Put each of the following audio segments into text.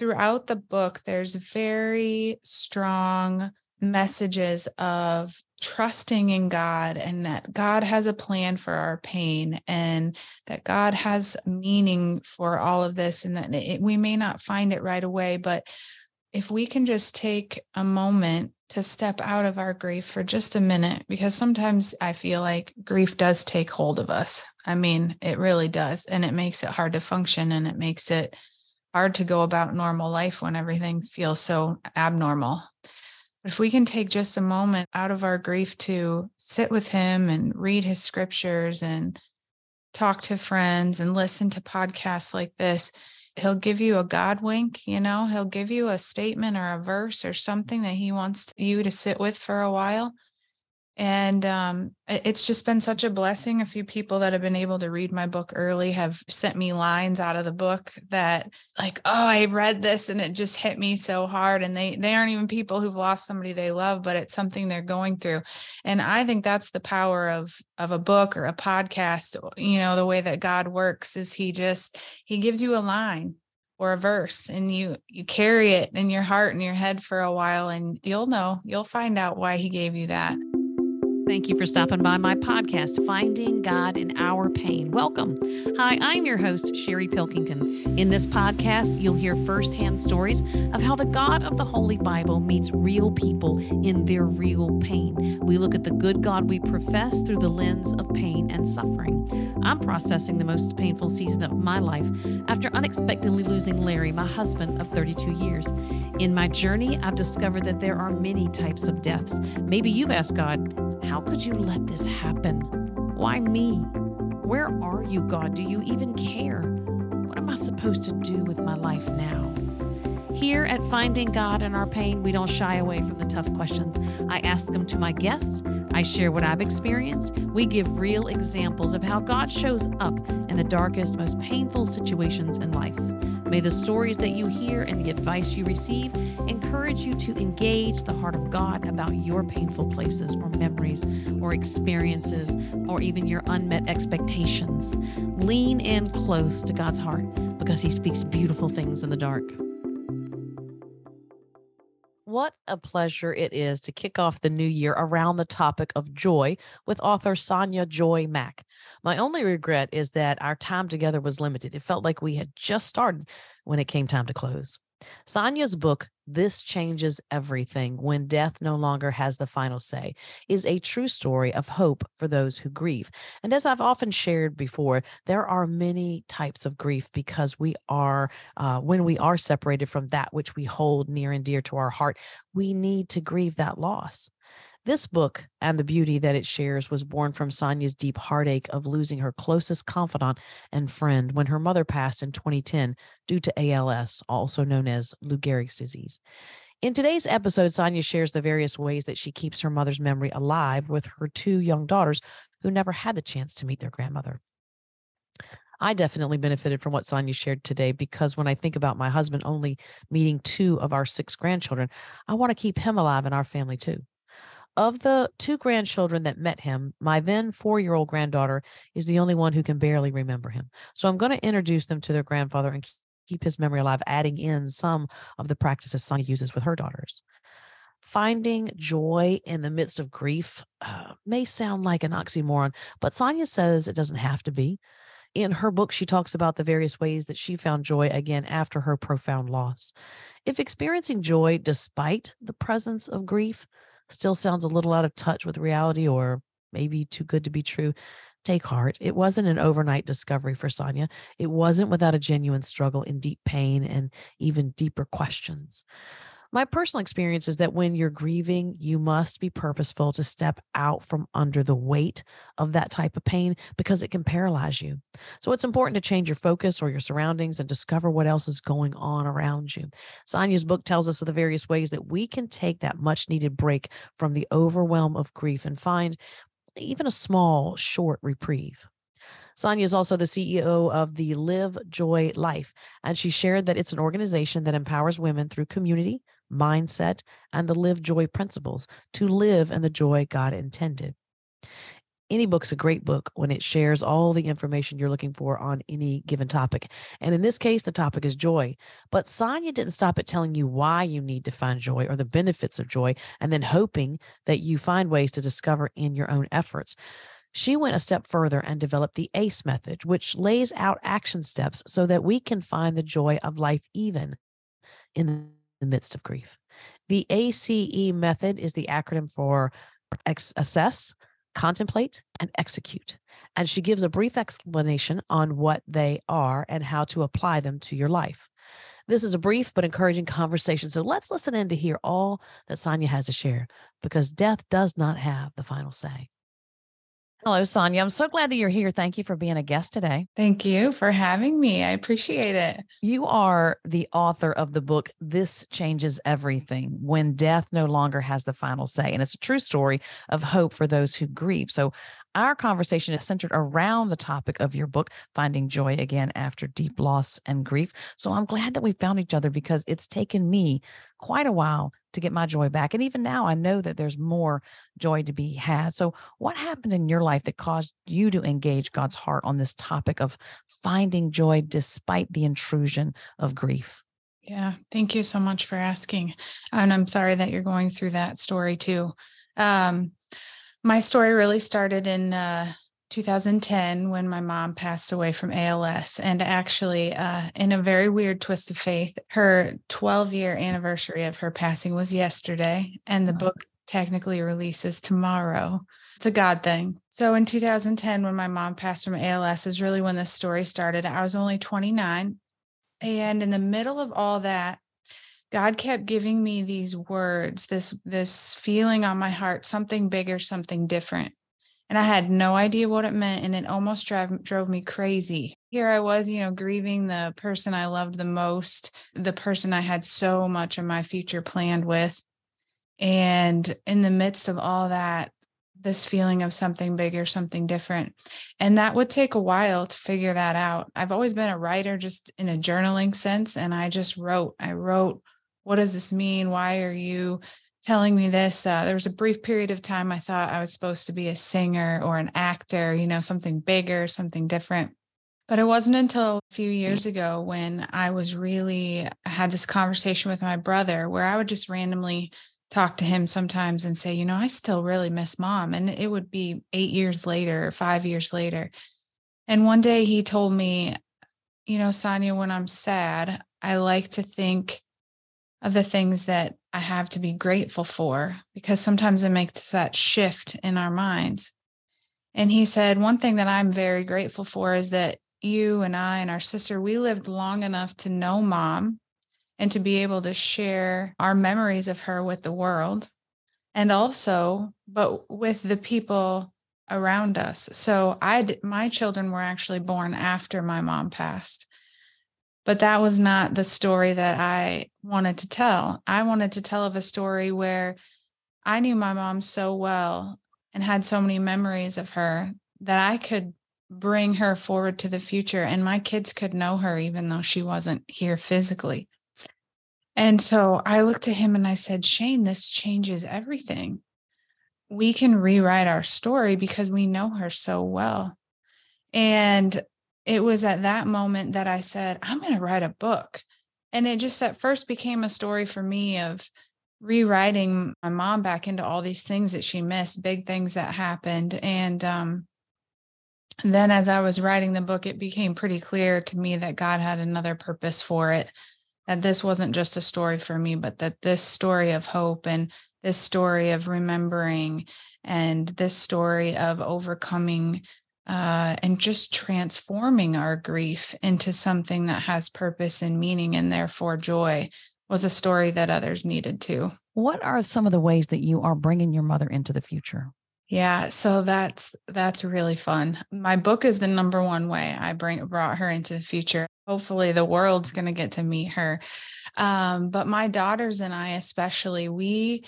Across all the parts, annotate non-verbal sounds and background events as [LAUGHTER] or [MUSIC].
throughout the book, there's very strong messages of trusting in God and that God has a plan for our pain and that God has meaning for all of this and that it, we may not find it right away but if we can just take a moment to step out of our grief for just a minute because sometimes I feel like grief does take hold of us. I mean, it really does and it makes it hard to function and it makes it hard to go about normal life when everything feels so abnormal. But if we can take just a moment out of our grief to sit with him and read his scriptures and talk to friends and listen to podcasts like this, he'll give you a God wink, you know, he'll give you a statement or a verse or something that he wants you to sit with for a while and um, it's just been such a blessing. A few people that have been able to read my book early have sent me lines out of the book that like oh i read this and it just hit me so hard. And they they aren't even people who've lost somebody they love but it's something they're going through. And i think that's the power of of a book or a podcast you know the way that god works is he just he gives you a line or a verse and you you carry it in your heart and your head for a while and you'll know you'll find out why he gave you that Thank you for stopping by my podcast, Finding God in Our Pain. Welcome. Hi, I'm your host, Sherry Pilkington. In this podcast, you'll hear firsthand stories of how the God of the Holy Bible meets real people in their real pain. We look at the good God we profess through the lens of pain and suffering. I'm processing the most painful season of my life after unexpectedly losing Larry, my husband of 32 years. In my journey, I've discovered that there are many types of deaths. Maybe you've asked God, how could you let this happen? Why me? Where are you, God? Do you even care? What am I supposed to do with my life now? Here at Finding God in Our Pain, we don't shy away from the tough questions. I ask them to my guests. I share what I've experienced. We give real examples of how God shows up in the darkest, most painful situations in life. May the stories that you hear and the advice you receive encourage you to engage the heart of God about your painful places or memories or experiences or even your unmet expectations. Lean in close to God's heart because He speaks beautiful things in the dark. What a pleasure it is to kick off the new year around the topic of joy with author Sonia Joy Mack. My only regret is that our time together was limited. It felt like we had just started when it came time to close. Sonia's book, This Changes Everything When Death No Longer Has the Final Say, is a true story of hope for those who grieve. And as I've often shared before, there are many types of grief because we are, uh, when we are separated from that which we hold near and dear to our heart, we need to grieve that loss. This book and the beauty that it shares was born from Sonia's deep heartache of losing her closest confidant and friend when her mother passed in 2010 due to ALS, also known as Lou Gehrig's disease. In today's episode, Sonia shares the various ways that she keeps her mother's memory alive with her two young daughters who never had the chance to meet their grandmother. I definitely benefited from what Sonia shared today because when I think about my husband only meeting two of our six grandchildren, I want to keep him alive in our family too. Of the two grandchildren that met him, my then four year old granddaughter is the only one who can barely remember him. So I'm going to introduce them to their grandfather and keep his memory alive, adding in some of the practices Sonia uses with her daughters. Finding joy in the midst of grief uh, may sound like an oxymoron, but Sonia says it doesn't have to be. In her book, she talks about the various ways that she found joy again after her profound loss. If experiencing joy despite the presence of grief still sounds a little out of touch with reality or maybe too good to be true, take heart. It wasn't an overnight discovery for Sonia. It wasn't without a genuine struggle in deep pain and even deeper questions. My personal experience is that when you're grieving, you must be purposeful to step out from under the weight of that type of pain because it can paralyze you. So it's important to change your focus or your surroundings and discover what else is going on around you. Sonia's book tells us of the various ways that we can take that much needed break from the overwhelm of grief and find even a small, short reprieve. Sonia is also the CEO of the Live Joy Life, and she shared that it's an organization that empowers women through community, mindset, and the Live Joy principles to live in the joy God intended. Any book's a great book when it shares all the information you're looking for on any given topic. And in this case, the topic is joy. But Sonia didn't stop at telling you why you need to find joy or the benefits of joy, and then hoping that you find ways to discover in your own efforts. She went a step further and developed the ACE method, which lays out action steps so that we can find the joy of life even in the midst of grief. The ACE method is the acronym for assess, contemplate, and execute. And she gives a brief explanation on what they are and how to apply them to your life. This is a brief but encouraging conversation. So let's listen in to hear all that Sonia has to share because death does not have the final say. Hello, Sonia. I'm so glad that you're here. Thank you for being a guest today. Thank you for having me. I appreciate it. You are the author of the book, This Changes Everything When Death No Longer Has the Final Say. And it's a true story of hope for those who grieve. So our conversation is centered around the topic of your book, Finding Joy Again After Deep Loss and Grief. So I'm glad that we found each other because it's taken me quite a while to get my joy back. And even now, I know that there's more joy to be had. So, what happened in your life that caused you to engage God's heart on this topic of finding joy despite the intrusion of grief? Yeah, thank you so much for asking. And I'm sorry that you're going through that story too. Um, my story really started in uh, 2010 when my mom passed away from ALS. And actually, uh, in a very weird twist of faith, her 12 year anniversary of her passing was yesterday, and the awesome. book technically releases tomorrow. It's a God thing. So in 2010, when my mom passed from ALS, is really when this story started. I was only 29. And in the middle of all that, God kept giving me these words, this this feeling on my heart, something bigger, something different. And I had no idea what it meant and it almost drove drove me crazy. Here I was, you know, grieving the person I loved the most, the person I had so much of my future planned with. And in the midst of all that, this feeling of something bigger, something different. And that would take a while to figure that out. I've always been a writer just in a journaling sense. And I just wrote, I wrote what does this mean? Why are you telling me this? Uh, there was a brief period of time I thought I was supposed to be a singer or an actor, you know, something bigger, something different. But it wasn't until a few years ago when I was really I had this conversation with my brother where I would just randomly talk to him sometimes and say, you know, I still really miss mom. And it would be eight years later, five years later. And one day he told me, you know, Sonia, when I'm sad, I like to think of the things that I have to be grateful for because sometimes it makes that shift in our minds. And he said, One thing that I'm very grateful for is that you and I and our sister, we lived long enough to know mom and to be able to share our memories of her with the world and also, but with the people around us. So I, my children were actually born after my mom passed. But that was not the story that I wanted to tell. I wanted to tell of a story where I knew my mom so well and had so many memories of her that I could bring her forward to the future and my kids could know her even though she wasn't here physically. And so I looked at him and I said, Shane, this changes everything. We can rewrite our story because we know her so well. And it was at that moment that I said, I'm going to write a book. And it just at first became a story for me of rewriting my mom back into all these things that she missed, big things that happened. And um, then as I was writing the book, it became pretty clear to me that God had another purpose for it, that this wasn't just a story for me, but that this story of hope and this story of remembering and this story of overcoming uh, and just transforming our grief into something that has purpose and meaning and therefore joy was a story that others needed too. What are some of the ways that you are bringing your mother into the future? Yeah, so that's that's really fun. My book is the number one way I bring brought her into the future. Hopefully the world's going to get to meet her. Um, but my daughters and I especially, we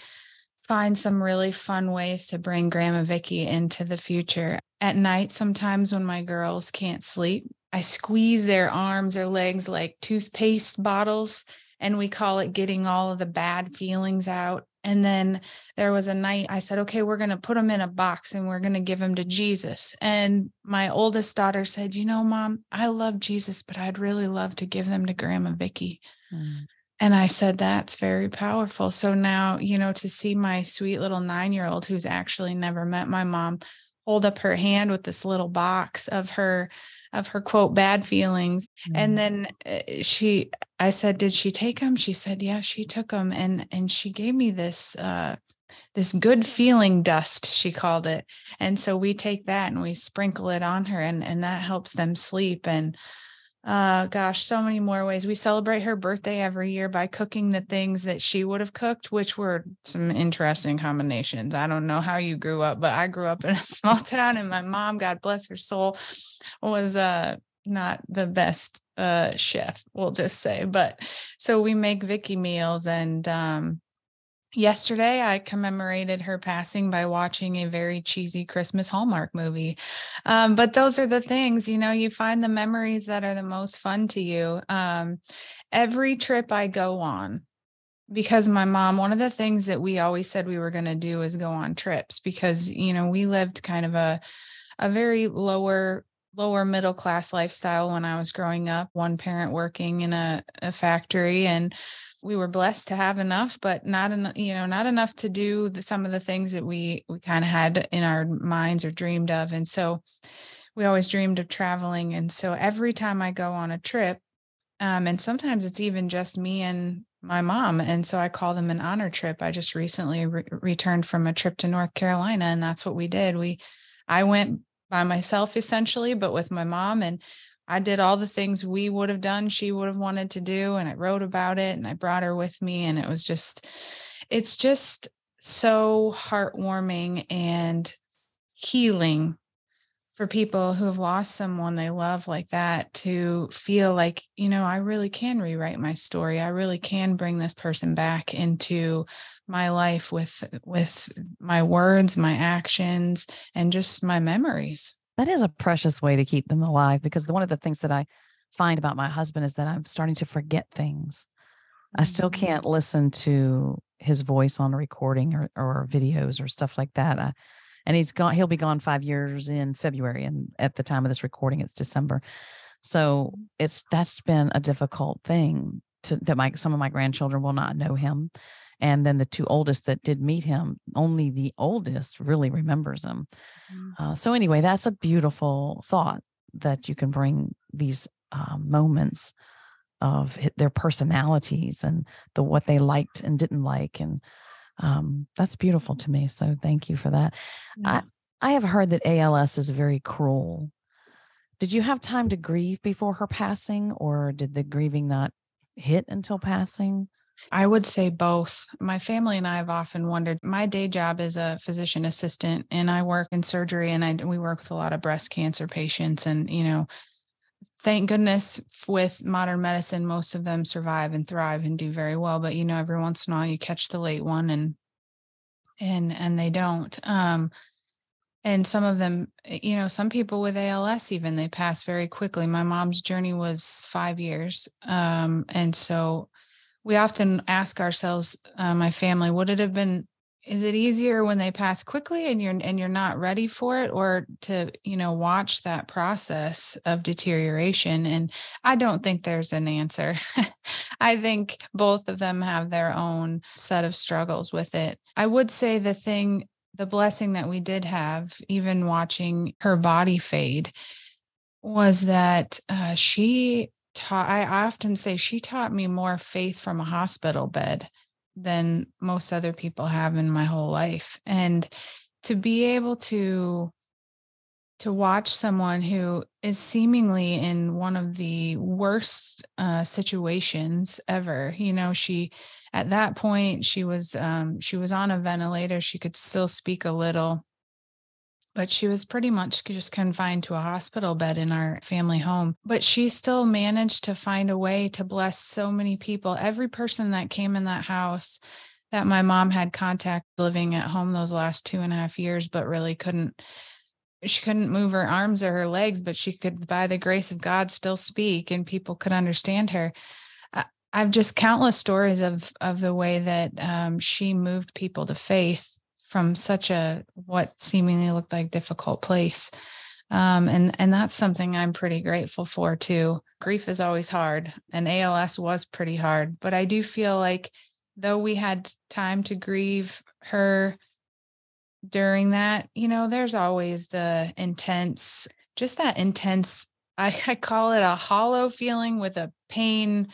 find some really fun ways to bring Grandma Vicky into the future. At night sometimes when my girls can't sleep, I squeeze their arms or legs like toothpaste bottles and we call it getting all of the bad feelings out. And then there was a night I said, okay, we're going to put them in a box and we're going to give them to Jesus. And my oldest daughter said, you know, mom, I love Jesus, but I'd really love to give them to Grandma Vicky. Mm. And I said, that's very powerful. So now, you know, to see my sweet little nine year old who's actually never met my mom hold up her hand with this little box of her of her quote bad feelings mm-hmm. and then uh, she i said did she take them she said yeah she took them and and she gave me this uh this good feeling dust she called it and so we take that and we sprinkle it on her and and that helps them sleep and uh gosh so many more ways. We celebrate her birthday every year by cooking the things that she would have cooked which were some interesting combinations. I don't know how you grew up but i grew up in a [LAUGHS] small town and my mom god bless her soul was uh not the best uh chef we'll just say. But so we make vicky meals and um Yesterday, I commemorated her passing by watching a very cheesy Christmas Hallmark movie. Um, but those are the things, you know, you find the memories that are the most fun to you. Um, every trip I go on, because my mom, one of the things that we always said we were going to do is go on trips because, you know, we lived kind of a, a very lower lower middle class lifestyle when I was growing up, one parent working in a, a factory and we were blessed to have enough, but not enough, you know, not enough to do the, some of the things that we we kind of had in our minds or dreamed of. And so we always dreamed of traveling. And so every time I go on a trip, um, and sometimes it's even just me and my mom. And so I call them an honor trip. I just recently re- returned from a trip to North Carolina, and that's what we did. We, I went by myself essentially, but with my mom, and I did all the things we would have done, she would have wanted to do. And I wrote about it and I brought her with me. And it was just, it's just so heartwarming and healing for people who have lost someone they love like that to feel like, you know, I really can rewrite my story. I really can bring this person back into my life with with my words, my actions, and just my memories that is a precious way to keep them alive because one of the things that I find about my husband is that I'm starting to forget things. I still mm-hmm. can't listen to his voice on recording or, or videos or stuff like that. I, and he's gone, he'll be gone five years in February. And at the time of this recording, it's December. So it's, that's been a difficult thing to, that my, some of my grandchildren will not know him. And then the two oldest that did meet him, only the oldest really remembers him. Mm. Uh, so, anyway, that's a beautiful thought that you can bring these uh, moments of their personalities and the what they liked and didn't like and um, that's beautiful to me so thank you for that yeah. i i have heard that als is very cruel did you have time to grieve before her passing or did the grieving not hit until passing I would say both. My family and I have often wondered. My day job is a physician assistant, and I work in surgery, and I we work with a lot of breast cancer patients. And you know, thank goodness with modern medicine, most of them survive and thrive and do very well. But you know, every once in a while, you catch the late one, and and and they don't. Um, and some of them, eh, you know, some people with ALS even they pass very quickly. My mom's journey was five years, um, and so we often ask ourselves, uh, my family, would it have been is it easier when they pass quickly and you're and you're not ready for it? Or to you know watch that process of deterioration? And i don't think there's an answer. [LAUGHS] I think both of them have their own set of struggles with it. I would say the thing the blessing that we did have even watching her body fade was that uh, she taught I often say she taught me more faith from a hospital bed than most other people have in my whole life and to be able to to watch someone who is seemingly in one of the worst uh, situations ever. You know, she at that point she was um, she was on a ventilator. She could still speak a little, but she was pretty much just confined to a hospital bed in our family home. But she still managed to find a way to bless so many people. Every person that came in that house that my mom had contact living at home those last two and a half years, but really couldn't she couldn't move her arms or her legs, but she could, by the grace of God, still speak and people could understand her. I've just countless stories of of the way that um, she moved people to faith from such a what seemingly looked like difficult place, um, and and that's something I'm pretty grateful for too. Grief is always hard, and ALS was pretty hard, but I do feel like though we had time to grieve her during that, you know, there's always the intense, just that intense, I, [LAUGHS] I call it a hollow feeling with a pain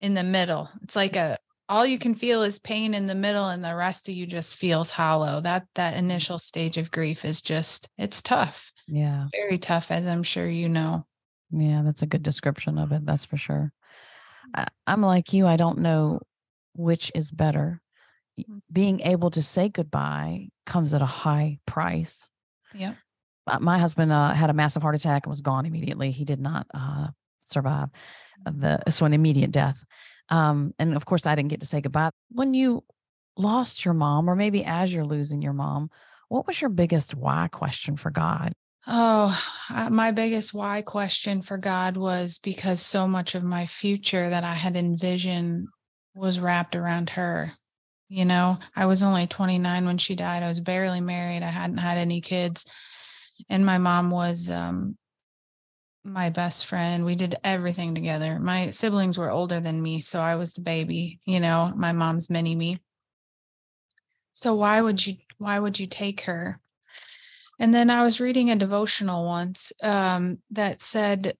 in the middle. It's like a all you can feel is pain in the middle and the rest of you just feels hollow. That that mm-hmm. initial stage of grief is just it's tough. Yeah. Very tough as I'm sure you know. Yeah, that's a good description of it. That's for sure. I, I'm like you, I don't know which is better Mm. being able to say goodbye comes at a high price. Yeah. My husband uh, had a massive heart attack and was gone immediately. He did not uh, survive the so an immediate death. Um, and of course, I didn't get to say goodbye. When you lost your mom, or maybe as you're losing your mom, what was your biggest why question for God? Oh, uh, my biggest why question for God was because so much of my future that I had envisioned was wrapped around her. You know, I was only 29 when she died. I was barely married. I hadn't had any kids. And my mom was um, my best friend. We did everything together. My siblings were older than me, so I was the baby, you know, my mom's mini me. So why would you why would you take her? And then I was reading a devotional once um, that said,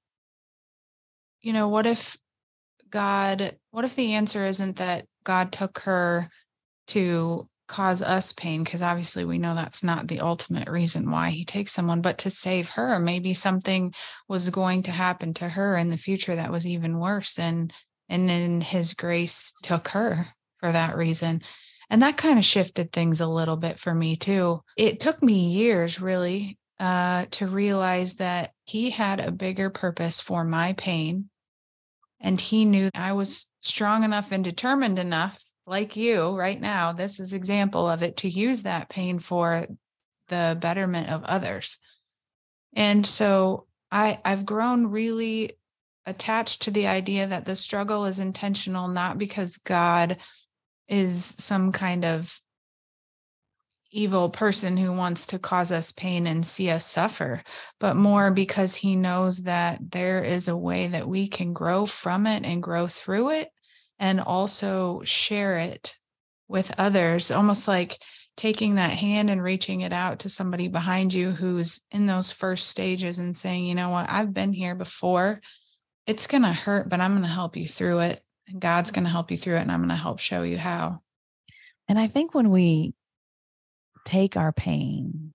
you know, what if God, what if the answer isn't that God took her to cause us pain because obviously we know that's not the ultimate reason why he takes someone but to save her maybe something was going to happen to her in the future that was even worse and and then his grace took her for that reason. And that kind of shifted things a little bit for me too. It took me years really uh, to realize that he had a bigger purpose for my pain and he knew i was strong enough and determined enough like you right now, this is example of it to use that pain for the betterment of others. And so I I've grown really attached to the idea that the struggle is intentional not because God is some kind of evil person who wants to cause us pain and see us suffer, but more because he knows that there is a way that we can grow from it and grow through it and also share it with others, almost like taking that hand and reaching it out to somebody behind you who's in those first stages and saying, you know what, I've been here before. It's going to hurt, but I'm going to help you through it. And God's going to help you through it. And I'm going to help show you how. And I think when we take our pain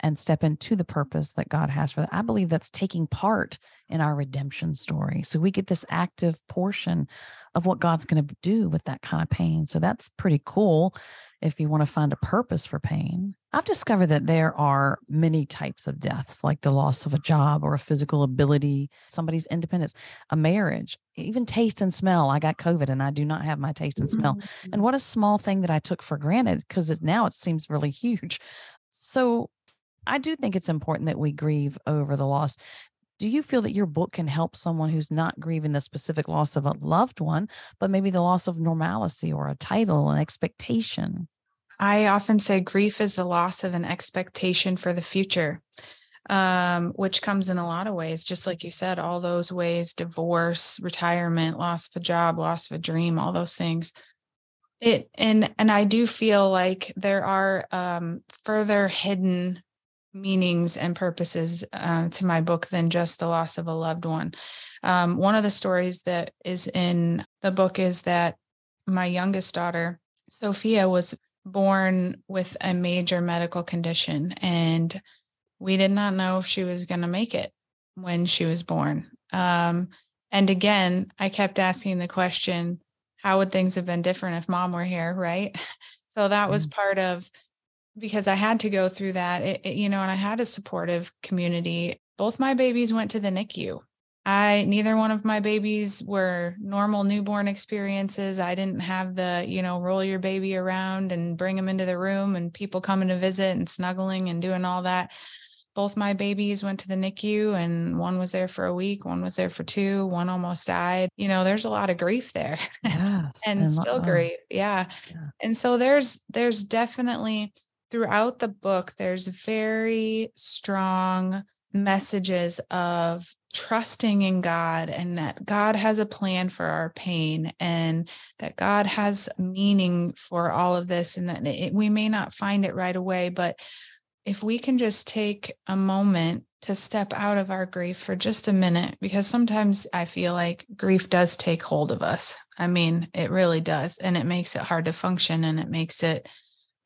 and step into the purpose that God has for that. I believe that's taking part in our redemption story. So we get this active portion of what God's going to do with that kind of pain. So that's pretty cool if you want to find a purpose for pain. I've discovered that there are many types of deaths, like the loss of a job or a physical ability, somebody's independence, a marriage, even taste and smell. I got COVID and I do not have my taste and smell. Mm-hmm. And what a small thing that I took for granted because now it seems really [LAUGHS] huge. So I do think it's important that we grieve over the loss. Do you feel that your book can help someone who's not grieving the specific loss of a loved one, but maybe the loss of normalcy or a title, an expectation? I often say grief is the loss of an expectation for the future, um, which comes in a lot of ways. Just like you said, all those ways divorce, retirement, loss of a job, loss of a dream, all those things. It and and I do feel like there are um, further hidden meanings and purposes uh, to my book than just the loss of a loved one. Um, one of the stories that is in the book is that my youngest daughter, Sophia, was born with a major medical condition. And we did not know if she was going to make it when she was born. Um, and again, I kept asking the question, how would things have been different if mom were here? Right. [LAUGHS] So that was mm-hmm. part of because I had to go through that, it, it, you know, and I had a supportive community. Both my babies went to the NICU. I neither one of my babies were normal newborn experiences. I didn't have the, you know, roll your baby around and bring them into the room and people coming to visit and snuggling and doing all that both my babies went to the NICU and one was there for a week, one was there for two, one almost died. You know, there's a lot of grief there. [LAUGHS] Yes, and, still grief. Yeah. yeah. And so there's there's definitely throughout the book there's very strong messages of trusting in God and that God has a plan for our pain and that God has meaning for all of this and that it, we may not find it right away but if we can just take a moment to step out of our grief for just a minute, because sometimes I feel like grief does take hold of us. I mean, it really does. And it makes it hard to function and it makes it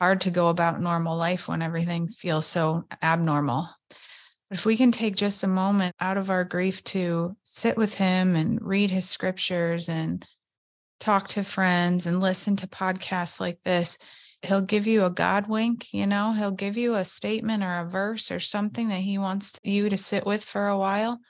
hard to go about normal life when everything feels so abnormal. But if we can take just a moment out of our grief to sit with Him and read His scriptures and talk to friends and listen to podcasts like this, he'll give you a God wink, you know, he'll give you a statement or a verse or something that he wants you to sit with for a while.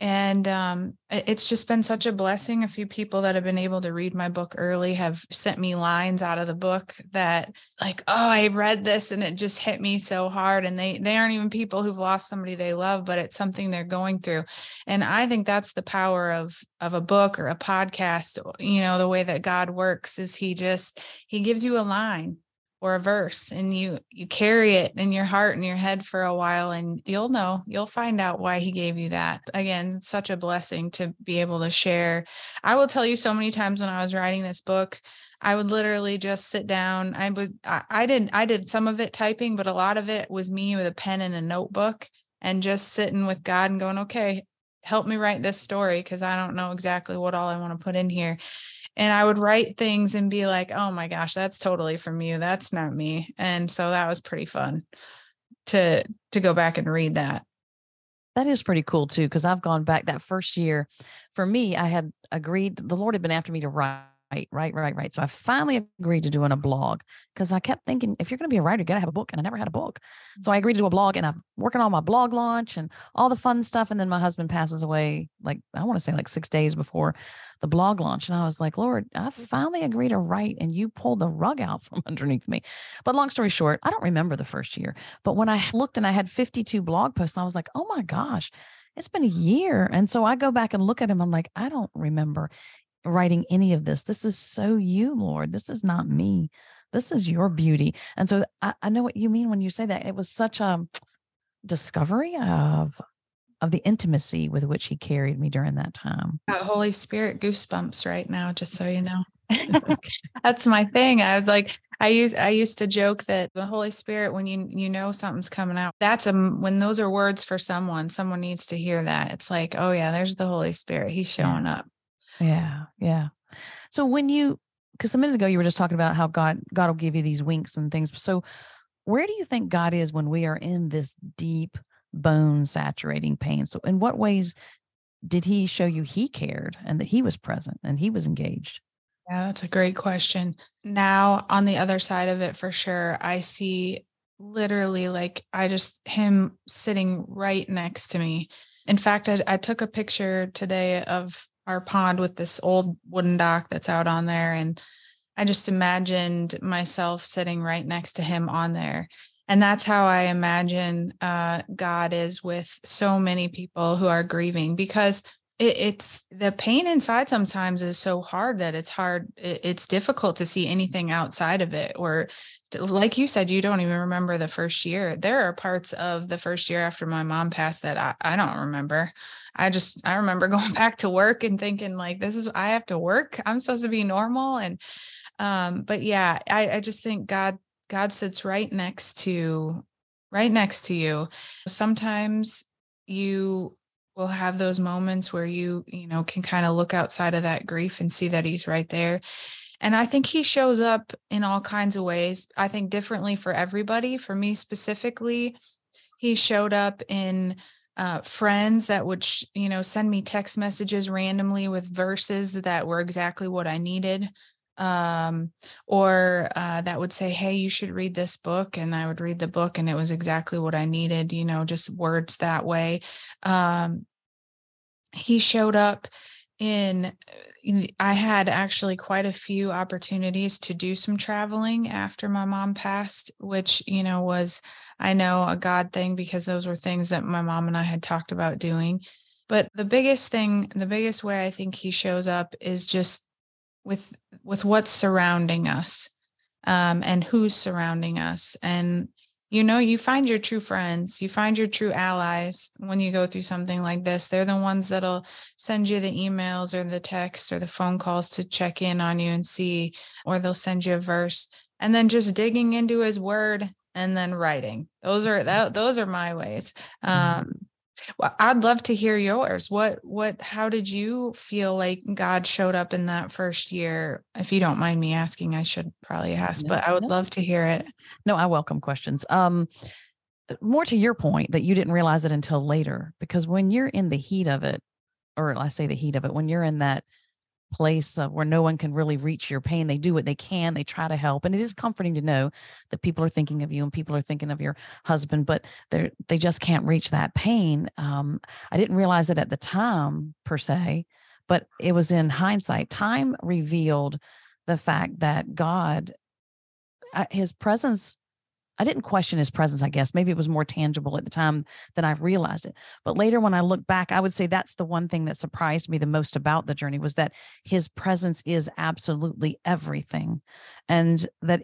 And um, it's just been such a blessing. A few people that have been able to read my book early have sent me lines out of the book that, like, oh, I read this and it just hit me so hard. And they they aren't even people who've lost somebody they love, but it's something they're going through. And I think that's the power of of a book or a podcast. You know, the way that God works is He just He gives you a line or a verse and you you carry it in your heart and your head for a while and you'll know you'll find out why he gave you that. Again such a blessing to be able to share. I will tell you so many times when i was writing this book i would literally just sit down. I was I, I didn't i did some of it typing but a lot of it was me with a pen and a notebook and just sitting with god and going okay help me write this story because i don't know exactly what all i want to put in here and I would write things and be like, "Oh my gosh, that's totally from you. That's not me." And so that was pretty fun to to go back and read that. That is pretty cool too because I've gone back that first year. For me, I had agreed the Lord had been after me to write right, right, right, right. So I finally agreed to doing a blog because I kept thinking, if you're going to be a writer, you got to have a book. And I never had a book. So I mm-hmm. agreed to do a blog and I'm working on my blog launch and all the fun stuff. And then my husband passes away, like, I want to say like six days before the blog launch. And I was like, Lord, I mm-hmm. finally agreed to write and you pulled the rug out from [LAUGHS] underneath me. But long story short, I don't remember the first year. But when I looked and I had 52 blog posts, I was like, oh my gosh, it's been a year. And so I go back and look at him. I'm like, I don't remember writing any of this. This is so you, Lord. This is not me. This is your beauty. And so I, I know what you mean when you say that. It was such a discovery of of the intimacy with which he carried me during that time. That Holy Spirit goosebumps right now, just so you know. [LAUGHS] [LAUGHS] That's my thing. I was like, I use I used to joke that the Holy Spirit, when you you know something's coming out, that's a when those are words for someone. Someone needs to hear that. It's like, oh yeah, there's the Holy Spirit. He's showing up. Yeah. Yeah. So when you, because a minute ago you were just talking about how God, God will give you these winks and things. So where do you think God is when we are in this deep bone saturating pain? So in what ways did he show you he cared and that he was present and he was engaged? Yeah, that's a great question. Now, on the other side of it, for sure, I see literally like I just him sitting right next to me. In fact, I, I took a picture today of our pond with this old wooden dock that's out on there. And I just imagined myself sitting right next to him on there. And that's how I imagine uh, God is with so many people who are grieving because it, it's the pain inside sometimes is so hard that it's hard, it, it's difficult to see anything outside of it. Or, like you said, you don't even remember the first year. There are parts of the first year after my mom passed that I, I don't remember. I just I remember [LAUGHS] going back to work and thinking like this is I have to work. I'm supposed to be normal and um but yeah, I I just think God God sits right next to right next to you. Sometimes you will have those moments where you you know can kind of look outside of that grief and see that he's right there and i think he shows up in all kinds of ways i think differently for everybody for me specifically he showed up in uh, friends that would, sh- you know, send me text messages randomly with verses that were exactly what I needed. Um, or uh, that would say, Hey, you should read this book. And I would read the book and it was exactly what I needed, you know, just words that way. Um, he showed up in I had actually quite a few opportunities to do some traveling after my mom passed, which, you know, was I know a God thing because those were things that my mom and I had talked about doing. But the biggest thing, the biggest way I think he shows up is just with with what's surrounding us um, and who's surrounding us. And you know, you find your true friends, you find your true allies when you go through something like this. They're the ones that'll send you the emails or the texts or the phone calls to check in on you and see, or they'll send you a verse. And then just digging into his word and then writing. Those are that those are my ways. Mm-hmm. Um, well, I'd love to hear yours. What what how did you feel like God showed up in that first year? If you don't mind me asking, I should probably ask, no, but I would no. love to hear it. No, I welcome questions. Um more to your point that you didn't realize it until later because when you're in the heat of it or I say the heat of it when you're in that place where no one can really reach your pain. They do what they can. They try to help, and it is comforting to know that people are thinking of you and people are thinking of your husband, but they they just can't reach that pain. Um, I didn't realize it at the time per se, but it was in hindsight. Time revealed the fact that God, uh, His presence I didn't question his presence, I guess. Maybe it was more tangible at the time than I realized it. But later when I look back, I would say that's the one thing that surprised me the most about the journey was that his presence is absolutely everything. And that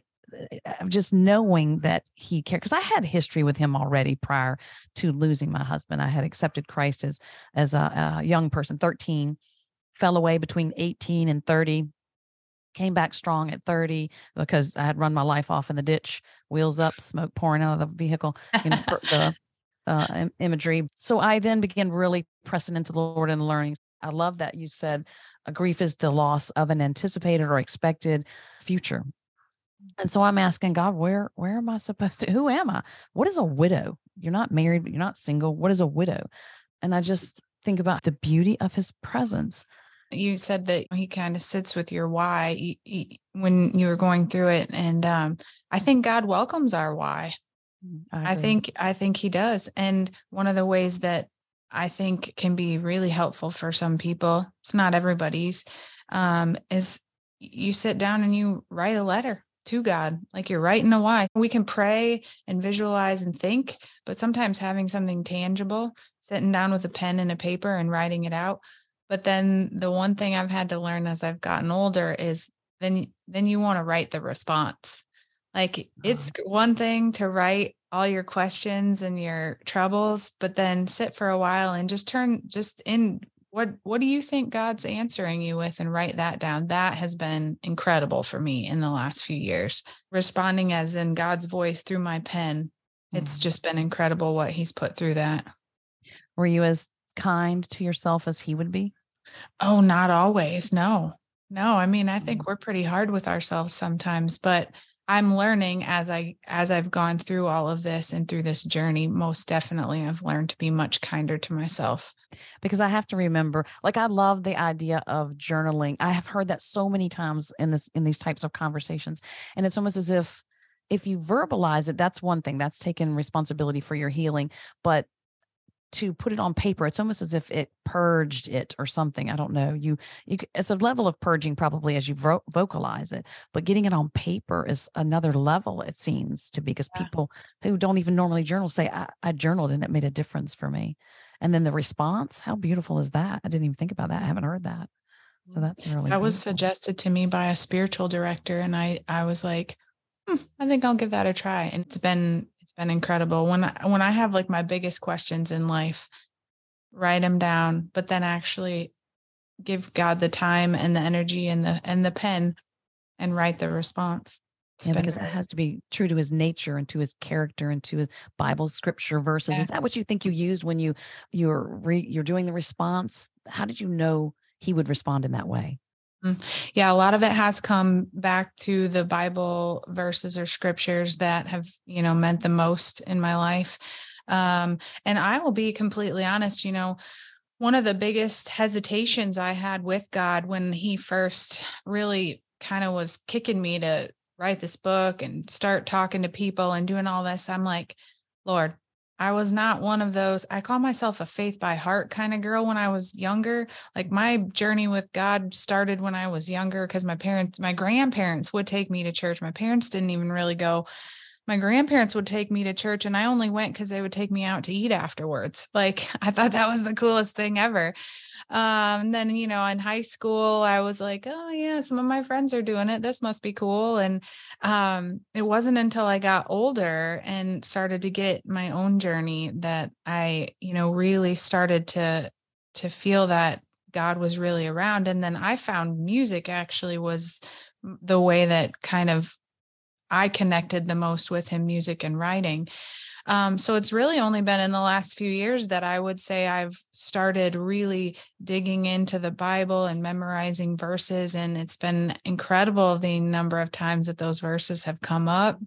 uh, just knowing that he cared because I had history with him already prior to losing my husband. I had accepted Christ as as a, a young person, 13, fell away between 18 and 30 came back strong at 30 because I had run my life off in the ditch, wheels up, smoke pouring out of the vehicle, you know, the [LAUGHS] uh, imagery. So I then began really pressing into the Lord and learning. I love that you said a grief is the loss of an anticipated or expected future. And so I'm asking God, where where am I supposed to? Who am I? What is a widow? You're not married, but you're not single. What is a widow? And I just think about the beauty of His presence you said that he kind of sits with your why when you were going through it and um, i think god welcomes our why mm, I, I, think i think he does and one of the ways that i think can be really helpful for some people it's not everybody's um, is you sit down and you write a letter to God, like you're writing a why. We can pray and visualize and think, but sometimes having something tangible, sitting down with a pen and a paper and writing it out but then the one thing I've had to learn as I've gotten older is then then you want to write the response. Like it's uh-huh. one thing to write all your questions and your troubles, but then sit for a while and just turn just in what what do you think God's answering you with and write that down. That has been incredible for me in the last few years. Responding as in God's voice through my pen. It's mm-hmm. just been incredible what he's put through that. Were you as kind to yourself as he would be? Oh, not always. No, no. I mean, I think mm. we're pretty hard with ourselves sometimes, but I'm learning as I as I've gone through all of this and through this journey most definitely I've learned to be much kinder to myself because I have to remember like I love the idea of journaling I have heard that so many times in this in these types of conversations and it's almost as if if you verbalize it that's one thing that's taking responsibility for your healing but to put it on paper it's almost as if it purged it or something i don't know you you it's a level of purging probably as you vo- vocalize it but getting it on paper is another level it seems to be because yeah. people who don't even normally journal say I, I journaled and it made a difference for me and then the response how beautiful is that i didn't even think about that i haven't heard that so mm. that's really that was suggested to me by a spiritual director and i i was like hmm, i think i'll give that a try and it's been been incredible. When I, when I have like my biggest questions in life, write them down, but then actually give God the time and the energy and the and the pen and write the response. It's yeah, because great. it has to be true to his nature and to his character and to his Bible scripture verses. Yeah. Is that what you think you used when you you're re, you're doing the response? How did you know he would respond in that way? Mm. Yeah, a lot of it has come back to the Bible verses or scriptures that have, you know, meant the most in my life. Um, and I will be completely honest, you know, one of the biggest hesitations I had with God when he first really kind of was kicking me to write this book and start talking to people and doing all this, I'm like, Lord, I was not one of those. I call myself a faith by heart kind of girl when I was younger. Like my journey with God started when I was younger because my parents, my grandparents would take me to church. My parents didn't even really go my grandparents would take me to church and I only went because they would take me out to eat afterwards. [LAUGHS] Like I thought that was the coolest thing ever. Um, then, you know, in high school, I was like, oh yeah, some of my friends are doing it. This must be cool. And um, it wasn't until I got older and started to get my own journey that I, you know, really started to to feel that God was really around. And then I found music actually was the way that kind of I connected the most with him, music and writing. Um, so it's really only been in the last few years that I would say I've started really digging into the Bible and memorizing verses. And it's been incredible the number of times that those verses have come up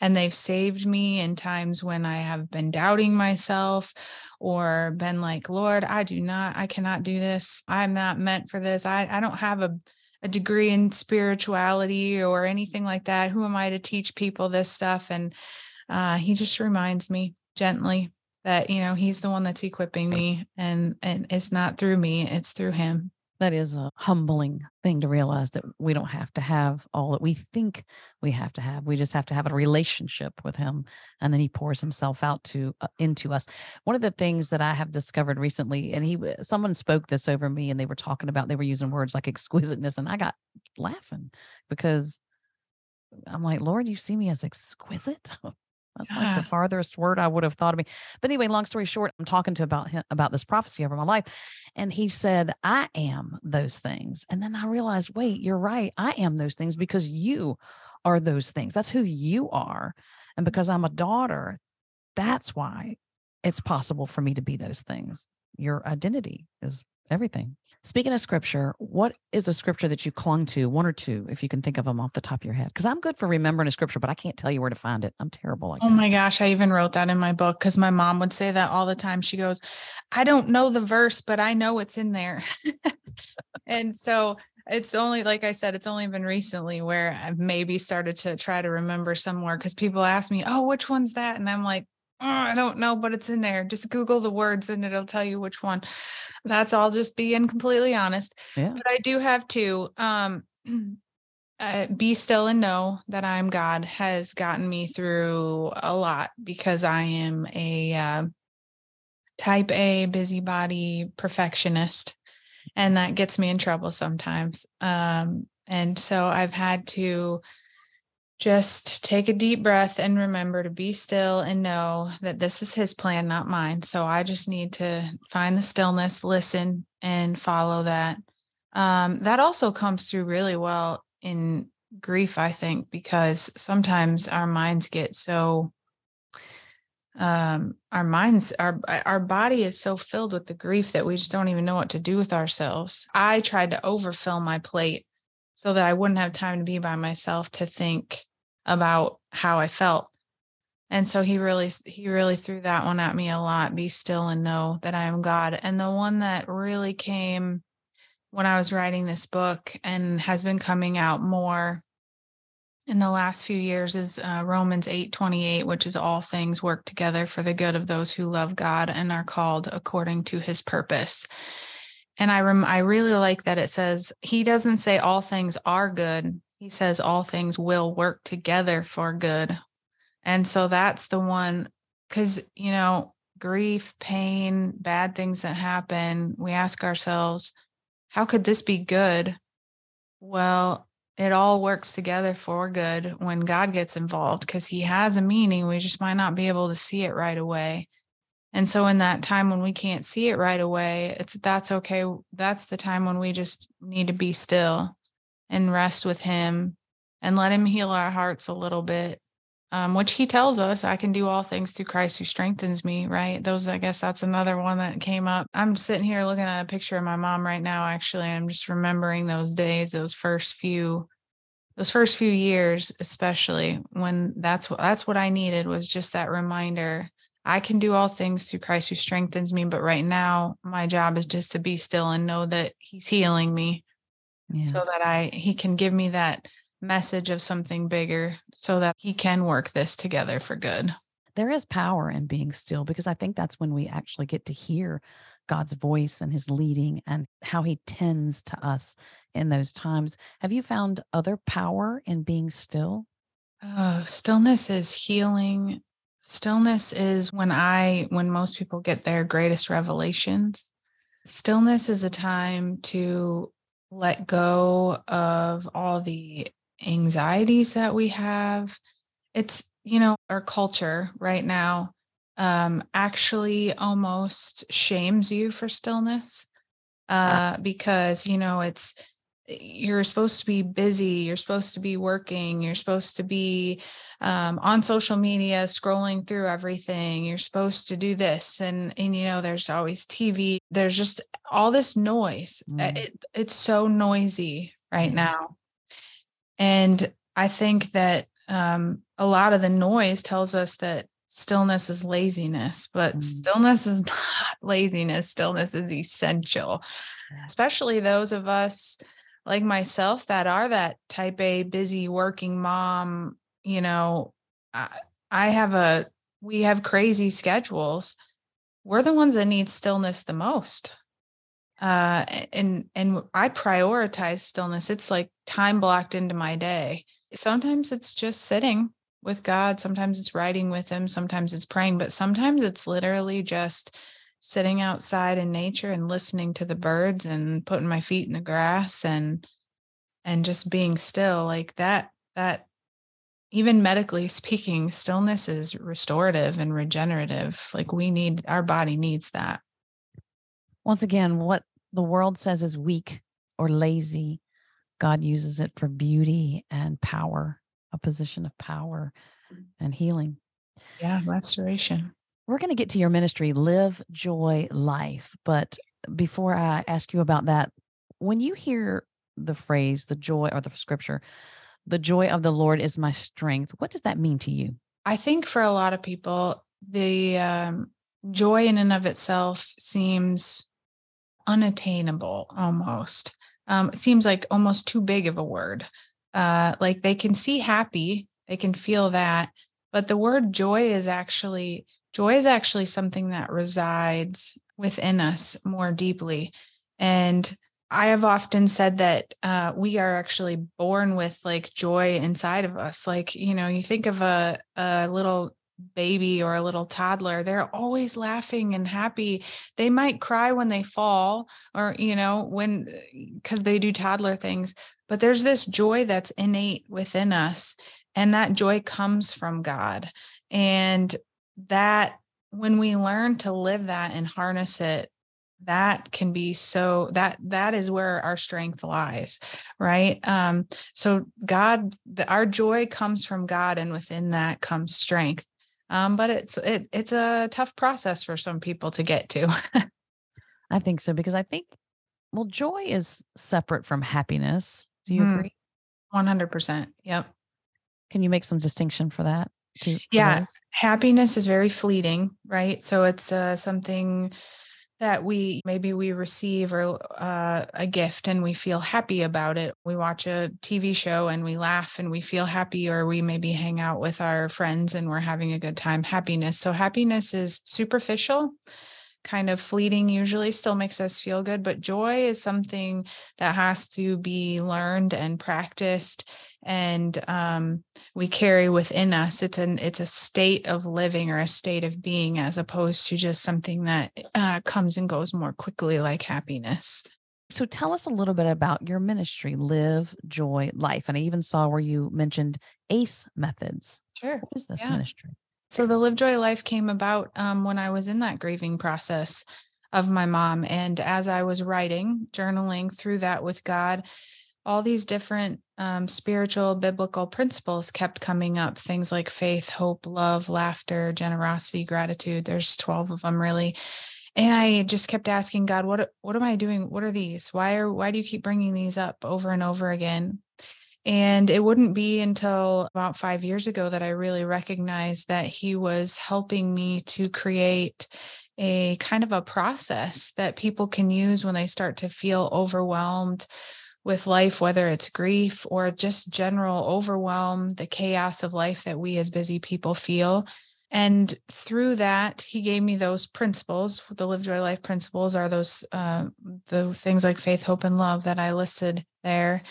and they've saved me in times when I have been doubting myself or been like, Lord, I do not, I cannot do this. I'm not meant for this. I, I don't have a a degree in spirituality or anything like that. Who am I to teach people this stuff? And uh, he just reminds me gently that you know he's the one that's equipping me, and and it's not through me; it's through him that is a humbling thing to realize that we don't have to have all that we think we have to have. We just have to have a relationship with him and then he pours himself out to uh, into us. One of the things that i have discovered recently and he someone spoke this over me and they were talking about they were using words like exquisiteness and i got laughing because i'm like lord you see me as exquisite [LAUGHS] That's like the farthest word I would have thought of me. But anyway, long story short, I'm talking to about him about this prophecy over my life. And he said, I am those things. And then I realized, wait, you're right. I am those things because you are those things. That's who you are. And mm. because I'm a daughter, that's why it's possible for me to be those things. Your identity is everything. Speaking of scripture, what is a scripture that you clung to, one or two, if you can think of them off the top of your head? Because I'm good for remembering a scripture, but I can't tell you where to find it. I'm terrible like Oh that. my gosh, I even wrote that in my book because my mom would say that all the time. She goes, I don't know the verse, but I know it's in there. [LAUGHS] and so it's only like I said, it's only been recently where I've maybe started to try to remember somewhere because people ask me, Oh, which one's that? And I'm like, oh, I don't know, but it's in there. Just Google the words and it'll tell you which one. That's all just being completely honest. Yeah. But I do have two. Um, [CLEARS THROAT] uh, be still and know that I'm God has gotten me through a lot because I am a uh, type A busybody perfectionist, and that gets me in trouble sometimes. Um, and so I've had to just take a deep breath and remember to be still and know that this is his plan, not mine. So I just need to find the stillness, listen, and follow that. Um, that also comes through really well in grief, I think, because sometimes our minds get so um our minds our our body is so filled with the grief that we just don't even know what to do with ourselves i tried to overfill my plate so that I wouldn't have time to be by myself to think about how I felt. And so he really he really threw that one at me a lot. Be still and know that I am God. And the one that really came when I was writing this book and has been coming out more in the last few years is uh, Romans 8 28, which is all things work together for the good of those who love God and are called according to his purpose. And I rem- I really like that it says he doesn't say all things are good. He says all things will work together for good. And so that's the one cuz you know, grief, pain, bad things that happen, we ask ourselves, how could this be good? Well, it all works together for good when God gets involved because he has a meaning. We just might not be able to see it right away. And so in that time when we can't see it right away, it's that's okay. That's the time when we just need to be still and rest with him and let him heal our hearts a little bit. Um, which he tells us I can do all things through Christ who strengthens me, right? Those, I guess that's another one that came up. I'm sitting here looking at a picture of my mom right now, actually. I'm just remembering those days, those first few those first few years especially when that's what that's what i needed was just that reminder I can do all things through Christ who strengthens me. But right now, my job is just to be still and know that He's healing me yeah. so that I, He can give me that message of something bigger so that He can work this together for good. There is power in being still because I think that's when we actually get to hear God's voice and his leading and how he tends to us in those times. Have you found other power in being still? Oh, stillness is healing. Stillness is when I, when most people get their greatest revelations. Stillness is a time to let go of all the anxieties that we have. It's, you know, our culture right now um, actually almost shames you for stillness uh, because you know it's you're supposed to be busy you're supposed to be working you're supposed to be um, on social media scrolling through everything you're supposed to do this and and you know there's always tv there's just all this noise mm. it, it's so noisy right mm. now and i think that um, a lot of the noise tells us that stillness is laziness, but mm. stillness is [LAUGHS] not laziness. Stillness is essential, especially those of us like myself that are that type A busy working mom. You know, I, I have a, we have crazy schedules. We're the ones that need stillness the most. Uh, and and I prioritize stillness. It's like time blocked into my day. Sometimes it's just sitting with God. Sometimes it's writing with Him. Sometimes it's praying, but sometimes it's literally just sitting outside in nature and listening to the birds and putting my feet in the grass and and just being still like that that even medically [LAUGHS] speaking stillness is restorative and regenerative like we need our body needs that once again what the world says is weak or lazy god uses it for beauty and power a position of power mm. and healing. Yeah, restoration. We're going to get to your ministry, Live Joy Life. But before I ask you about that, when you hear the phrase, the joy or the scripture, the joy of the Lord is my strength, what does that mean to you? I think for a lot of people, the um, joy in and of itself seems unattainable almost. Um, it seems like almost too big of a word uh, like they can see happy, they can feel that, but the word joy is actually joy is actually something that resides within us more deeply. And I have often said that uh, we are actually born with like joy inside of us. Like, you know, you think of a, a little baby or a little toddler, they're always laughing and happy. They might cry when they fall or, you know, when because they do toddler things, but there's this joy that's innate within us. And that joy comes from God. And that when we learn to live that and harness it, that can be so that that is where our strength lies right um so god the, our joy comes from god and within that comes strength um but it's it, it's a tough process for some people to get to [LAUGHS] i think so because i think well joy is separate from happiness do you mm. agree? 100%. Yep. Can you make some distinction for that? For yeah. Those? Happiness is very fleeting, right? So it's uh, something that we maybe we receive or uh, a gift and we feel happy about it. We watch a TV show and we laugh and we feel happy, or we maybe hang out with our friends and we're having a good time. Happiness. So happiness is superficial kind of fleeting usually still makes us feel good but joy is something that has to be learned and practiced and um, we carry within us it's an it's a state of living or a state of being as opposed to just something that uh, comes and goes more quickly like happiness so tell us a little bit about your ministry live joy life and i even saw where you mentioned ace methods sure what is this yeah. ministry so the Live Joy Life came about um, when I was in that grieving process of my mom. And as I was writing, journaling through that with God, all these different um, spiritual biblical principles kept coming up things like faith, hope, love, laughter, generosity, gratitude. There's 12 of them really. And I just kept asking God, what what am I doing? What are these? Why are why do you keep bringing these up over and over again? And it wouldn't be until about five years ago that I really recognized that he was helping me to create a kind of a process that people can use when they start to feel overwhelmed with life, whether it's grief or just general overwhelm, the chaos of life that we as busy people feel. And through that, he gave me those principles. The Live Joy Life principles are those uh, the things like faith, hope, and love that I listed there.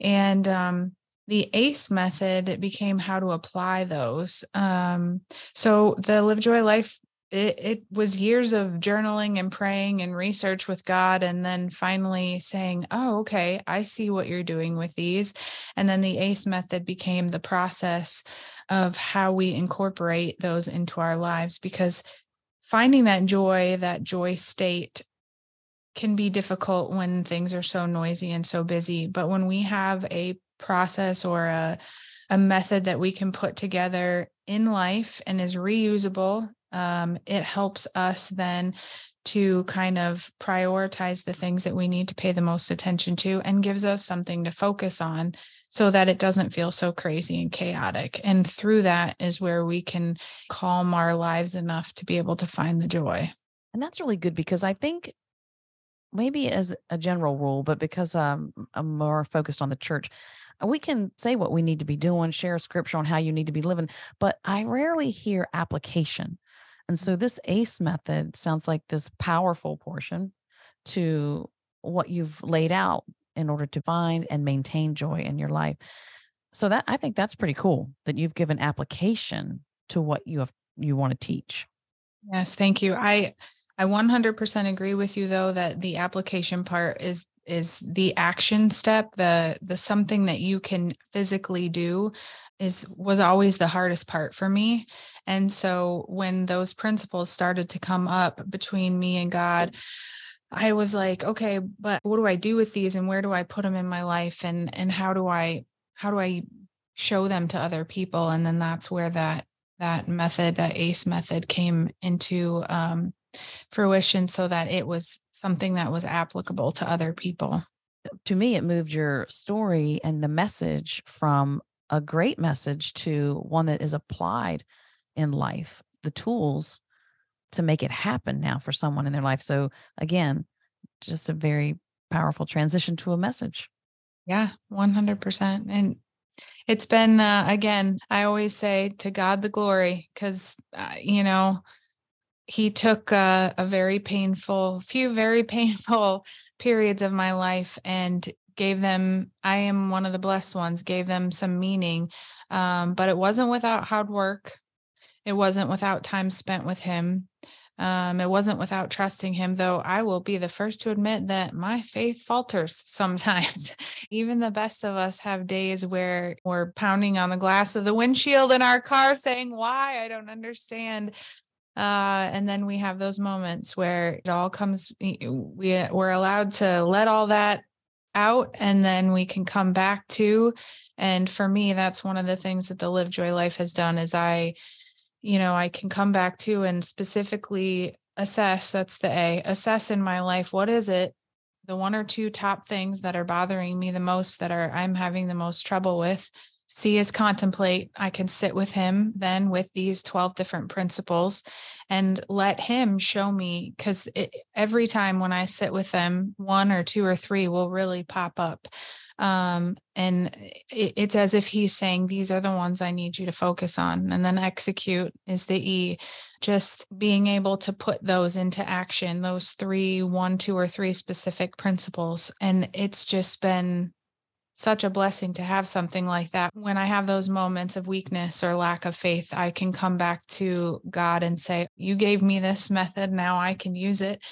And um, the ACE method became how to apply those. Um, so the Live Joy Life, it, it was years of journaling and praying and research with God, and then finally saying, Oh, okay, I see what you're doing with these. And then the ACE method became the process of how we incorporate those into our lives because finding that joy, that joy state can be difficult when things are so noisy and so busy. But when we have a process or a, a method that we can put together in life and is reusable, um, it helps us then to kind of prioritize the things that we need to pay the most attention to and gives us something to focus on so that it doesn't feel so crazy and chaotic. And through that is where we can calm our lives enough to be able to find the joy. And that's really good because I think maybe as a general rule, but because um, I'm more focused on the church, we can say what we need to be doing, share scripture on how you need to be living, but I rarely hear application. And so this ACE method sounds like this powerful portion to what you've laid out in order to find and maintain joy in your life. So that I think that's pretty cool that you've given application to what you have you want to teach. Yes, thank you. I I 100% agree with you though that the application part is is the action step, the the something that you can physically do is was always the hardest part for me. And so when those principles started to come up between me and God, I was like, okay, but what do I do with these and where do I put them in my life and and how do I how do I show them to other people and then that's where that that method that ace method came into um, fruition so that it was something that was applicable to other people to me it moved your story and the message from a great message to one that is applied in life the tools to make it happen now for someone in their life. So again, just a very powerful transition to a message. Yeah, 100%. And it's been, uh, again, I always say to God the glory, because, uh, you know, he took uh, a very painful, few very [LAUGHS] painful periods of my life and gave them, I am one of the blessed ones, gave them some meaning. Um, but it wasn't without hard work. It wasn't without time spent with him. Um, it wasn't without trusting him, though I will be the first to admit that my faith falters [LAUGHS] sometimes. Even the best of us have days where we're pounding on the glass of the windshield in our car saying, Why? I don't understand. Uh, and then we have those moments where it all comes, we, we're allowed to let all that out and then we can come back to. And for me, that's one of the things that the Live Joy Life has done is I you know, I can come back to and specifically assess that's the A assess in my life what is it the one or two top things that are bothering me the most that are I'm having the most trouble with C is contemplate i can sit with him then with these 12 different principles and let him show me because every time when i sit with them one or two or three will really pop up. Um, and it, it's as if he's saying these are the ones i need you to focus on and then execute is the e. Just being able to put those into action those three one two or three specific principles and it's just been such a blessing to have something like that. When I have those moments of weakness or lack of faith, I can come back to God and say, You gave me this method, now I can use it.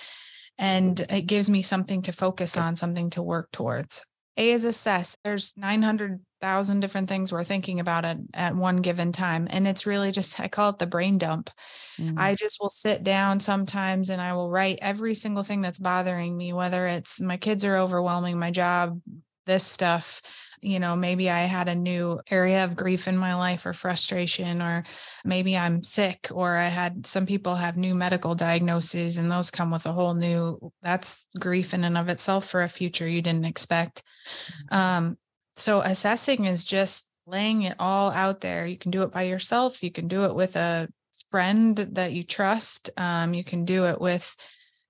And it gives me something to focus on, something to work towards. A is assess. There's 900,000 different things we're thinking about at, at one given time. And it's really just, I call it the brain dump. Mm. I just will sit down sometimes and I will write every single thing that's bothering me, whether it's my kids are overwhelming, my job, this stuff you know maybe i had a new area of grief in my life or frustration or maybe i'm sick or i had some people have new medical diagnoses and those come with a whole new that's grief in and of itself for a future you didn't expect mm-hmm. um, so assessing is just laying it all out there. You can do it by yourself. You can do it with a friend that you trust. Um, you can do it with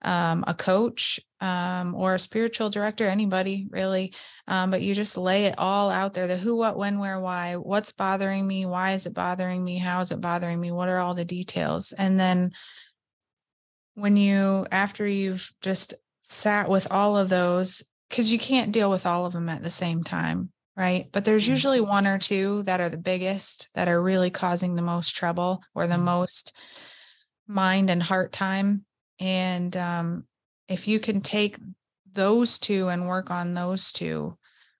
um, a coach um, or a spiritual director, anybody really. Um, but you just lay it all out there the who, what, when, where, why, what's bothering me, why is it bothering me, how is it bothering me, what are all the details. And then when you, after you've just sat with all of those, because you can't deal with all of them at the same time, right? But there's mm-hmm. usually one or two that are the biggest that are really causing the most trouble or the mm-hmm. most mind and heart time and um, if you can take those two and work on those two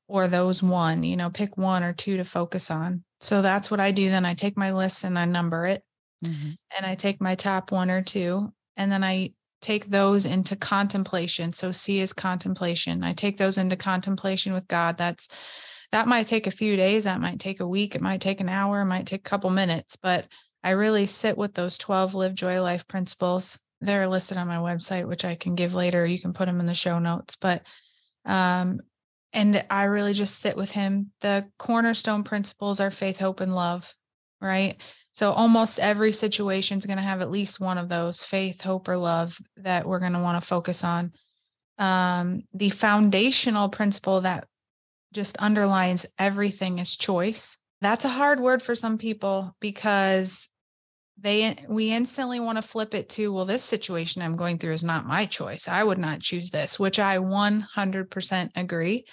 or those one, you know, pick one or two to focus on. So that's what I do. Then I take my list and I number it. Mm-hmm. And I take my top one or two and then I take those into contemplation. So C is contemplation. I take those into contemplation with God. That's that might take a few days, that might take a week, it might take an hour, it might take a couple minutes, but I really sit with those 12 live joy life principles they're listed on my website, which I can give later. You can put them in the show notes. But um, and I really just sit with him. The cornerstone principles are faith, hope, and love, right? So almost every situation is going to have at least one of those faith, hope, or love that we're going to want to focus on. Um, the foundational principle that just underlines everything is choice. That's a hard word for some people because they we instantly want to flip it to well this situation i'm going through is not my choice. I would not choose this which i 100% agree.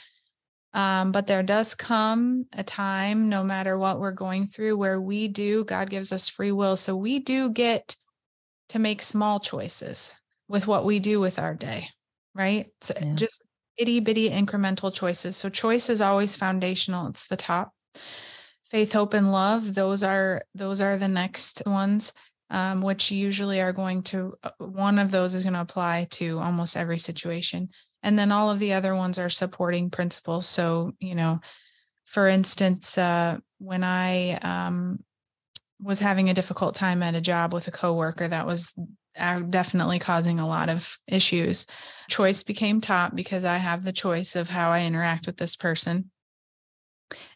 Um, but there does come a time no matter what we're going through where we do god gives us free will. So we do get to make small choices with what we do with our day right? So yeah. just itty bitty incremental choices. So choice is always foundational. It's the top faith hope and love those are those are the next ones um, which usually are going to uh, one of those is going to apply to almost every situation. And then all of the other ones are supporting principles. So you know for instance uh, when i um, was having a difficult time at a job with a coworker that was uh, definitely causing a lot of issues. Choice became top because i have the choice of how i interact with this person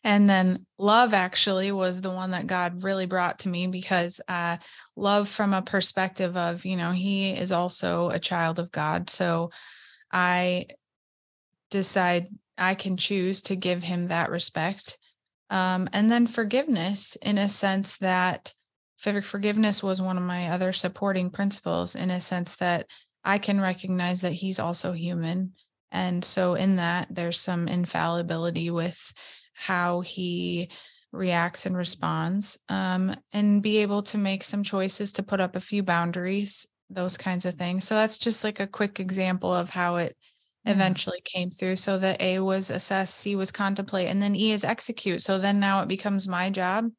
and then love actually was the one that God really brought to me because uh, love from a perspective of, you know, he is also a child of God. So I decide I can choose to give him that respect. Um, and then forgiveness in a sense that forgiveness was one of my other supporting principles in a sense that I can recognize that he's also human. And so in that, there's some infallibility with how he reacts and responds um, and be able to make some choices to put up a few boundaries those kinds of things. So that's just like a quick example of how it eventually came through so that a was assess c was contemplate and then e is execute. So then now it becomes my job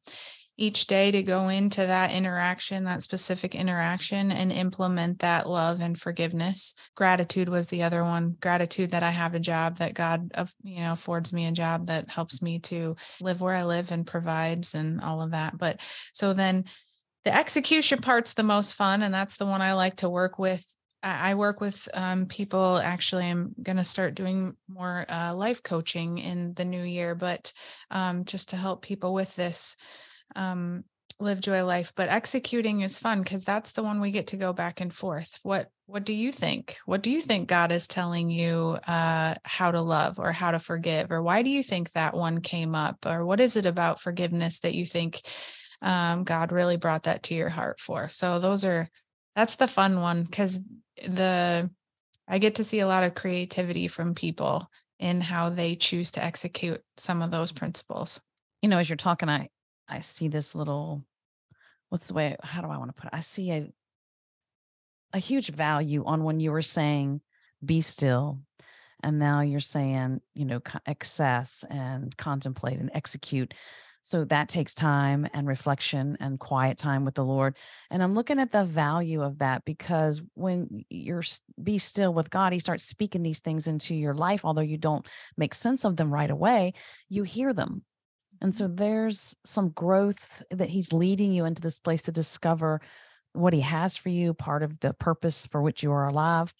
each day to go into that interaction, that specific interaction, and implement that love and forgiveness. Gratitude was the other one. Gratitude that I have a job that God, you know, affords me a job that helps me to live where I live and provides and all of that. But so then the execution part's the most fun, and that's the one I like to work with I work with um, people. Actually, I'm going to start doing more uh, life coaching in the new year, but um, just to help people with this um, live joy life but executing is fun because that's the one we get to go back and forth. What what do you think? What do you think god is telling you uh how to love or how to forgive? Or why do you think that one came up? Or what is it about forgiveness that you think um, god really brought that to your heart for? So those are that's the fun one because the i get to see a lot of creativity from people in how they choose to execute some of those principles. You know as you're talking i I see this little what's the way how do I want to put it? I see a a huge value on when you were saying be still and now you're saying, you know, access and contemplate and execute. So that takes time and reflection and quiet time with the Lord. And I'm looking at the value of that because when you're be still with God, He starts speaking these things into your life, although you don't make sense of them right away, you hear them and so there's some growth that he's leading you into this place to discover what he has for you, part of the purpose for which you are alive.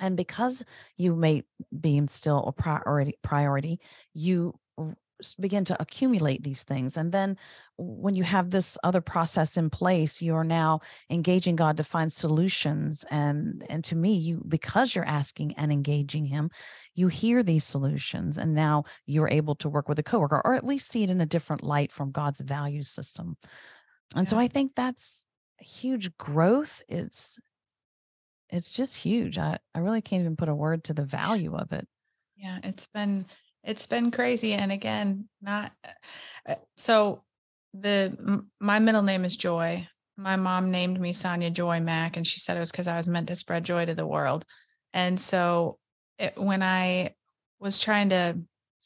And because you may be still a priority, priority, you begin to accumulate these things. And then when you have this other process in place, you're now engaging God to find solutions. And and to me, you because you're asking and engaging him, you hear these solutions. And now you're able to work with a coworker or at least see it in a different light from God's value system. And yeah. so I think that's huge growth. It's it's just huge. I, I really can't even put a word to the value of it. Yeah, it's been it's been crazy and again not uh, so the my middle name is joy. My mom named me sonia joy mack and she said it was because i was meant to spread joy to the world. And so it, when i was trying to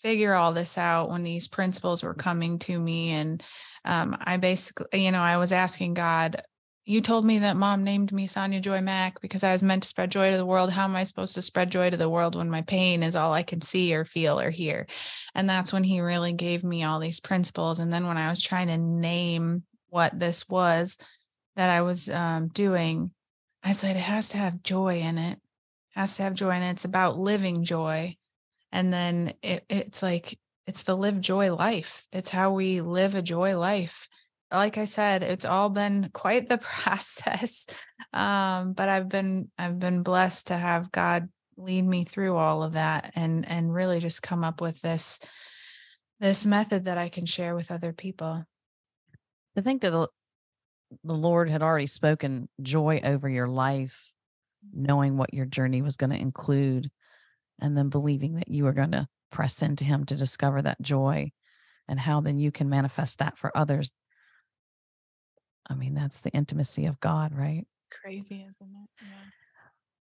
figure all this out when these principles were coming to me and um, i basically you know i was asking god you told me that mom named me Sonia Joy Mack because I was meant to spread joy to the world. How am I supposed to spread joy to the world when my pain is all I can see or feel or hear? And that's when he really gave me all these principles. And then when I was trying to name what this was that I was um, doing, I said, it has to have joy in it, it has to have joy. And it's about living joy. And then it, it's like, it's the live joy life. It's how we live a joy life like I said, it's all been quite the [LAUGHS] process. Um, but I've been I've been blessed to have God lead me through all of that and and really just come up with this this method that I can share with other people. I think that the, the Lord had already spoken joy over your life, knowing what your journey was going to include, and then believing that you were going to press into Him to discover that joy and how then you can manifest that for others I mean, that's the intimacy of God, right? Crazy, isn't it? Yeah.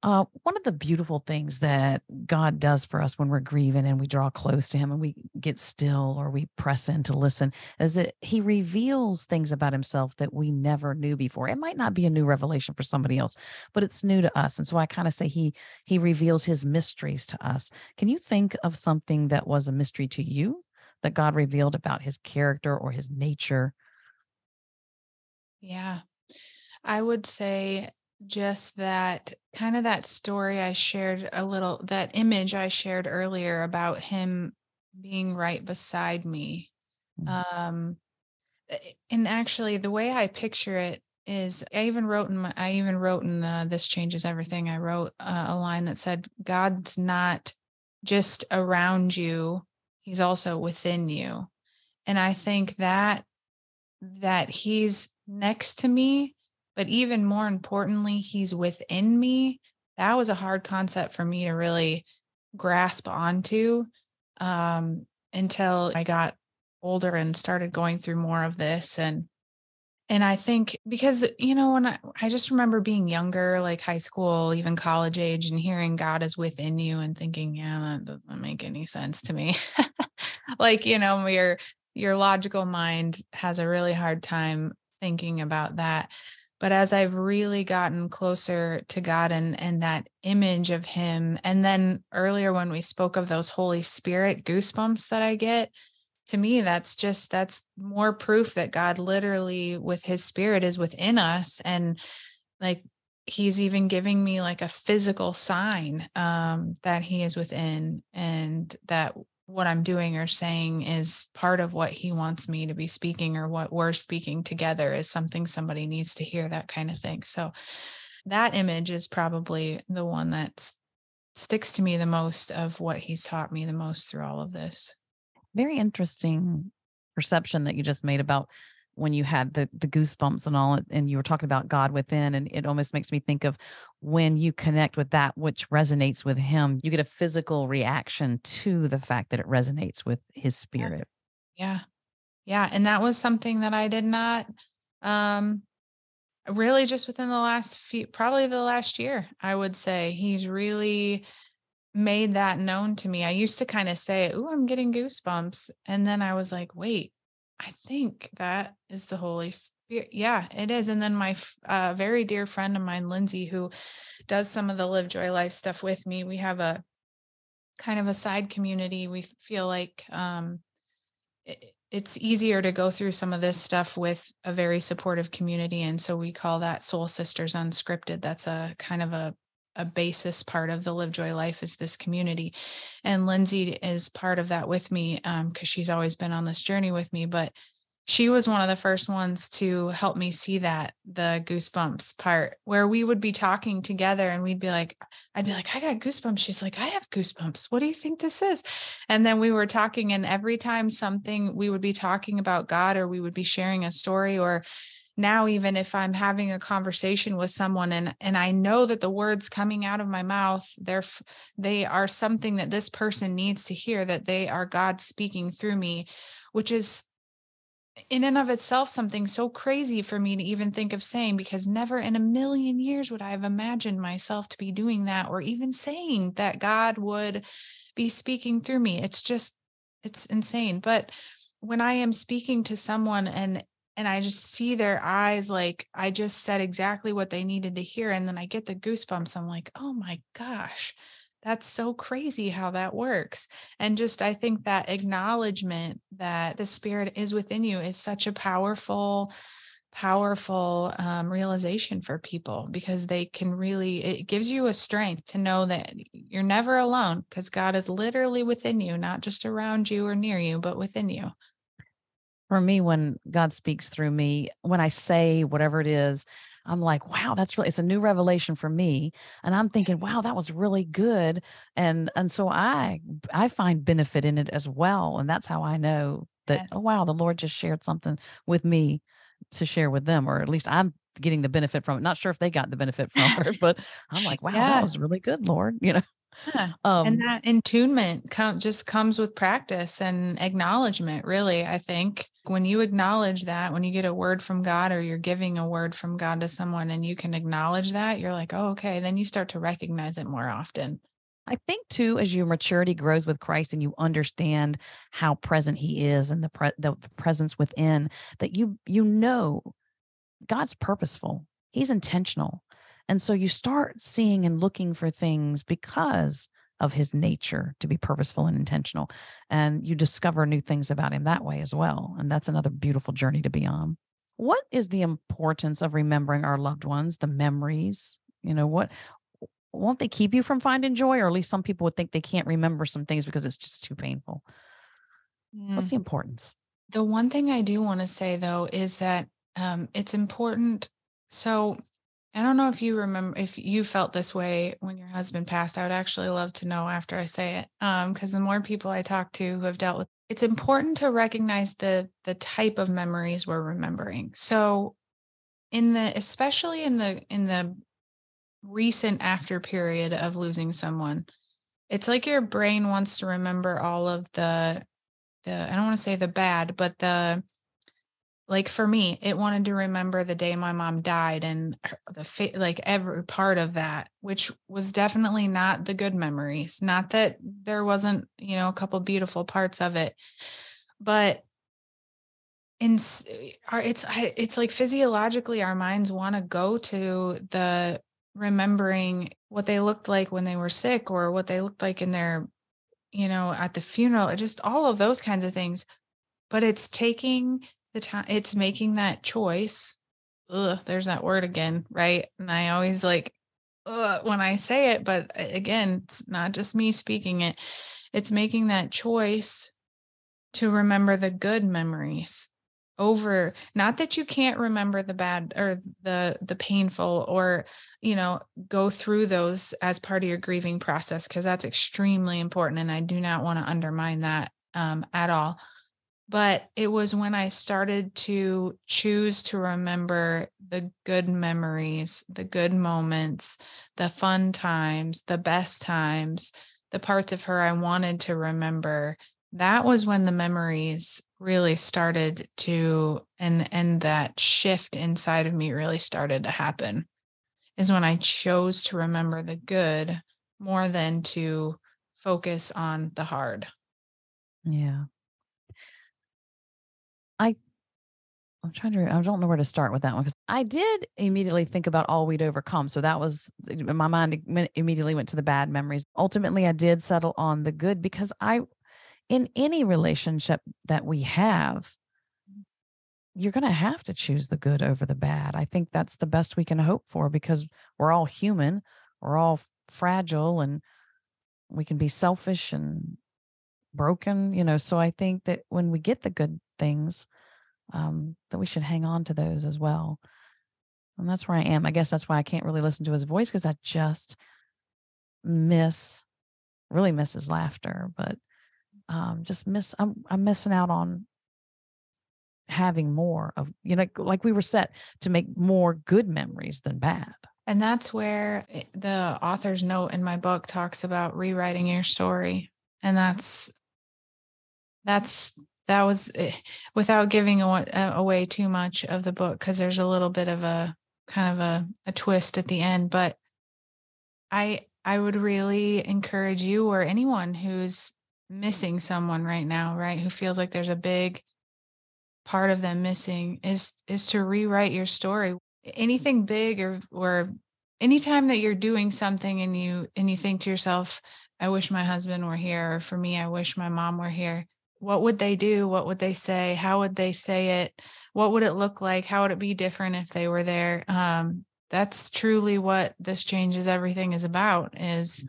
Uh, one of the beautiful things that God does for us when we're grieving and we draw close to Him and we get still or we press in to listen is that He reveals things about Himself that we never knew before. It might not be a new revelation for somebody else, but it's new to us. And so I kind of say He He reveals His mysteries to us. Can you think of something that was a mystery to you that God revealed about His character or His nature yeah. I would say just that kind of that story I shared a little, that image I shared earlier about him being right beside me. Mm-hmm. Um, eh, and actually, the way I picture it is, I even wrote in my, I even wrote in the This Changes Everything. I wrote uh, a line that said, God's not just around you, He's also within you. And I think that that he's next to me, but even more importantly, he's within me. That was a hard concept for me to really grasp onto um, until I got older and started going through more of this and and I think because you know when I, I just remember being younger like high school even college age and hearing God is within you and thinking yeah that doesn't make any sense to me [LAUGHS] like you know your your logical mind has a really hard time thinking about that but as i've really gotten closer to god and and that image of him and then earlier when we spoke of those holy spirit goosebumps that i get to me that's just that's more proof that god literally with his spirit is within us and like he's even giving me like a physical sign um that he is within and that what I'm doing or saying is part of what he wants me to be speaking or what we're speaking together is something somebody needs to hear, that kind of thing. So that image is probably the one that sticks to me the most of what he's taught me the most through all of this. Very interesting perception that you just made about when you had the the goosebumps and all and you were talking about God within and it almost makes me think of when you connect with that which resonates with him you get a physical reaction to the fact that it resonates with his spirit yeah yeah and that was something that I did not um really just within the last few probably the last year I would say he's really made that known to me. I used to kind of say, "Oh, I'm getting goosebumps." And then I was like, "Wait, I think that is the Holy Spirit. Yeah, it is. And then my uh, very dear friend of mine, Lindsay, who does some of the Live Joy Life stuff with me, we have a kind of a side community. We feel like um, it, it's easier to go through some of this stuff with a very supportive community. And so we call that Soul Sisters Unscripted. That's a kind of a a basis part of the Live Joy Life is this community. And Lindsay is part of that with me because um, she's always been on this journey with me. But she was one of the first ones to help me see that the goosebumps part where we would be talking together and we'd be like i'd be like i got goosebumps she's like i have goosebumps what do you think this is and then we were talking and every time something we would be talking about god or we would be sharing a story or now even if i'm having a conversation with someone and and i know that the words coming out of my mouth they're they are something that this person needs to hear that they are god speaking through me which is in and of itself something so crazy for me to even think of saying because never in a million years would I have imagined myself to be doing that or even saying that God would be speaking through me. It's just it's insane. But when I am speaking to someone and and I just see their eyes like I just said exactly what they needed to hear and then I get the goosebumps. I'm like, "Oh my gosh." that's so crazy how that works. And just, I think that acknowledgement that the spirit is within you is such a powerful, powerful um, realization for people because they can really, it gives you a strength to know that you're never alone because God is literally within you, not just around you or near you, but within you for me when god speaks through me when i say whatever it is I'm like, wow, that's really it's a new revelation for me. And I'm thinking, wow, that was really good. And and so I I find benefit in it as well. And that's how I know that, yes. oh wow, the Lord just shared something with me to share with them, or at least I'm getting the benefit from it. Not sure if they got the benefit from [LAUGHS] it, but I'm like, wow, yeah. that was really good, Lord. You know. Yeah. [LAUGHS] Um, and that intunement come just comes with practice and acknowledgement, really. I think when you acknowledge that, when you get a word from God or you're giving a word from God to someone and you can acknowledge that, you're like, oh, okay. Then you start to recognize it more often. I think too, as your maturity grows with Christ and you understand how present He is and the pre- the presence within, that you you know God's purposeful. He's intentional. And so you start seeing and looking for things because of his nature to be purposeful and intentional. And you discover new things about him that way as well. And that's another beautiful journey to be on. What is the importance of remembering our loved ones, the memories? You know, what won't they keep you from finding joy? Or at least some people would think they can't remember some things because it's just too painful. Mm. What's the importance? The one thing I do want to say though is that um, it's important. So I don't know if you remember if you felt this way when your husband passed. I would actually love to know after I say it. Um, because the more people I talk to who have dealt with it's important to recognize the the type of memories we're remembering. So in the especially in the in the recent after period of losing someone, it's like your brain wants to remember all of the the I don't want to say the bad, but the like for me it wanted to remember the day my mom died and the fa- like every part of that which was definitely not the good memories. Not that there wasn't you know a couple beautiful parts of it but in eh, our it's it's like physiologically our minds want to go to the remembering what they looked like when they were sick or what they looked like in their you know at the funeral just all of those kinds of things. But it's taking the time it's making that choice. Ugh, there's that word again right? And i always like when i say it but again it's not just me speaking it. It's making that choice to remember the good memories over not that you can't remember the bad or the the painful or you know go through those as part of your grieving process because that's extremely important and i do not want to undermine that um, at all but it was when I started to choose to remember the good memories, the good moments, the fun times, the best times, the parts of her I wanted to remember. That was when the memories really started to and and that shift inside of me really started to happen. Is when I chose to remember the good more than to focus on the hard. Yeah. I I'm trying to I don't know where to start with that one because I did immediately think about all we'd overcome. So that was my mind immediately went to the bad memories. Ultimately, I did settle on the good because I in any relationship that we have you're going to have to choose the good over the bad. I think that's the best we can hope for because we're all human. we're all fragile and we can be selfish and broken, you know. So I think that when we get the good things, um, that we should hang on to those as well. And that's where I am. I guess that's why I can't really listen to his voice because I just miss, really miss his laughter, but um, just miss. I'm I'm missing out on having more of you know like we were set to make more good memories than bad and that's where the author's note in my book talks about rewriting your story and that's that's that was eh, without giving away too much of the book because there's a little bit of a kind of a, a twist at the end but i i would really encourage you or anyone who's missing someone right now right who feels like there's a big part of them missing is is to rewrite your story. Anything big or or anytime that you're doing something and you and you think to yourself i wish my husband were here or for me i wish my mom were here what would they do? What would they say? How would they say it? What would it look like? How would it be different if they were there? Um, that's truly what this changes everything is about is mm.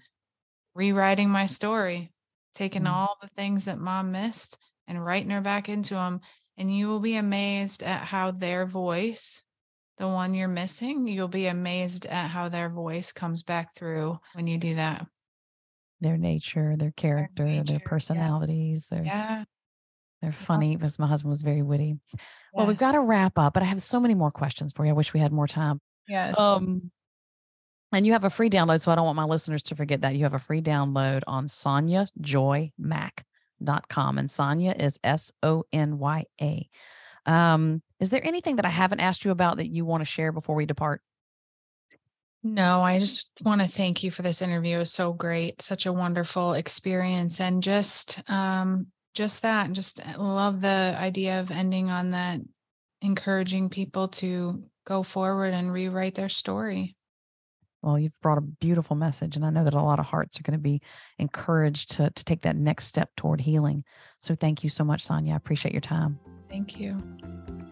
rewriting my story taking mm-hmm. all the things that mom missed and writing her back into them and you will be amazed at how their voice the one you're missing you'll be amazed at how their voice comes back through when you do that their nature their character their, nature, their personalities yeah. their yeah they're funny because my husband was very witty. Yes. well we've got to wrap up but i have so many more questions for you i wish we had more time. Yes. Um and you have a free download so i don't want my listeners to forget that you have a free download on sonya joy mac dot com and sonya is s-o-n-y-a um is there anything that i haven't asked you about that you want to share before we depart no, I just want to thank you for this interview. It was so great, such a wonderful experience, and just um, just that, just uh, love the idea of ending on that, encouraging people to go forward and rewrite their story. Well, you've brought a beautiful message, and I know that a lot of hearts are going to be encouraged to to take that next step toward healing. So, thank you so much, Sonya. I appreciate your time. Thank you.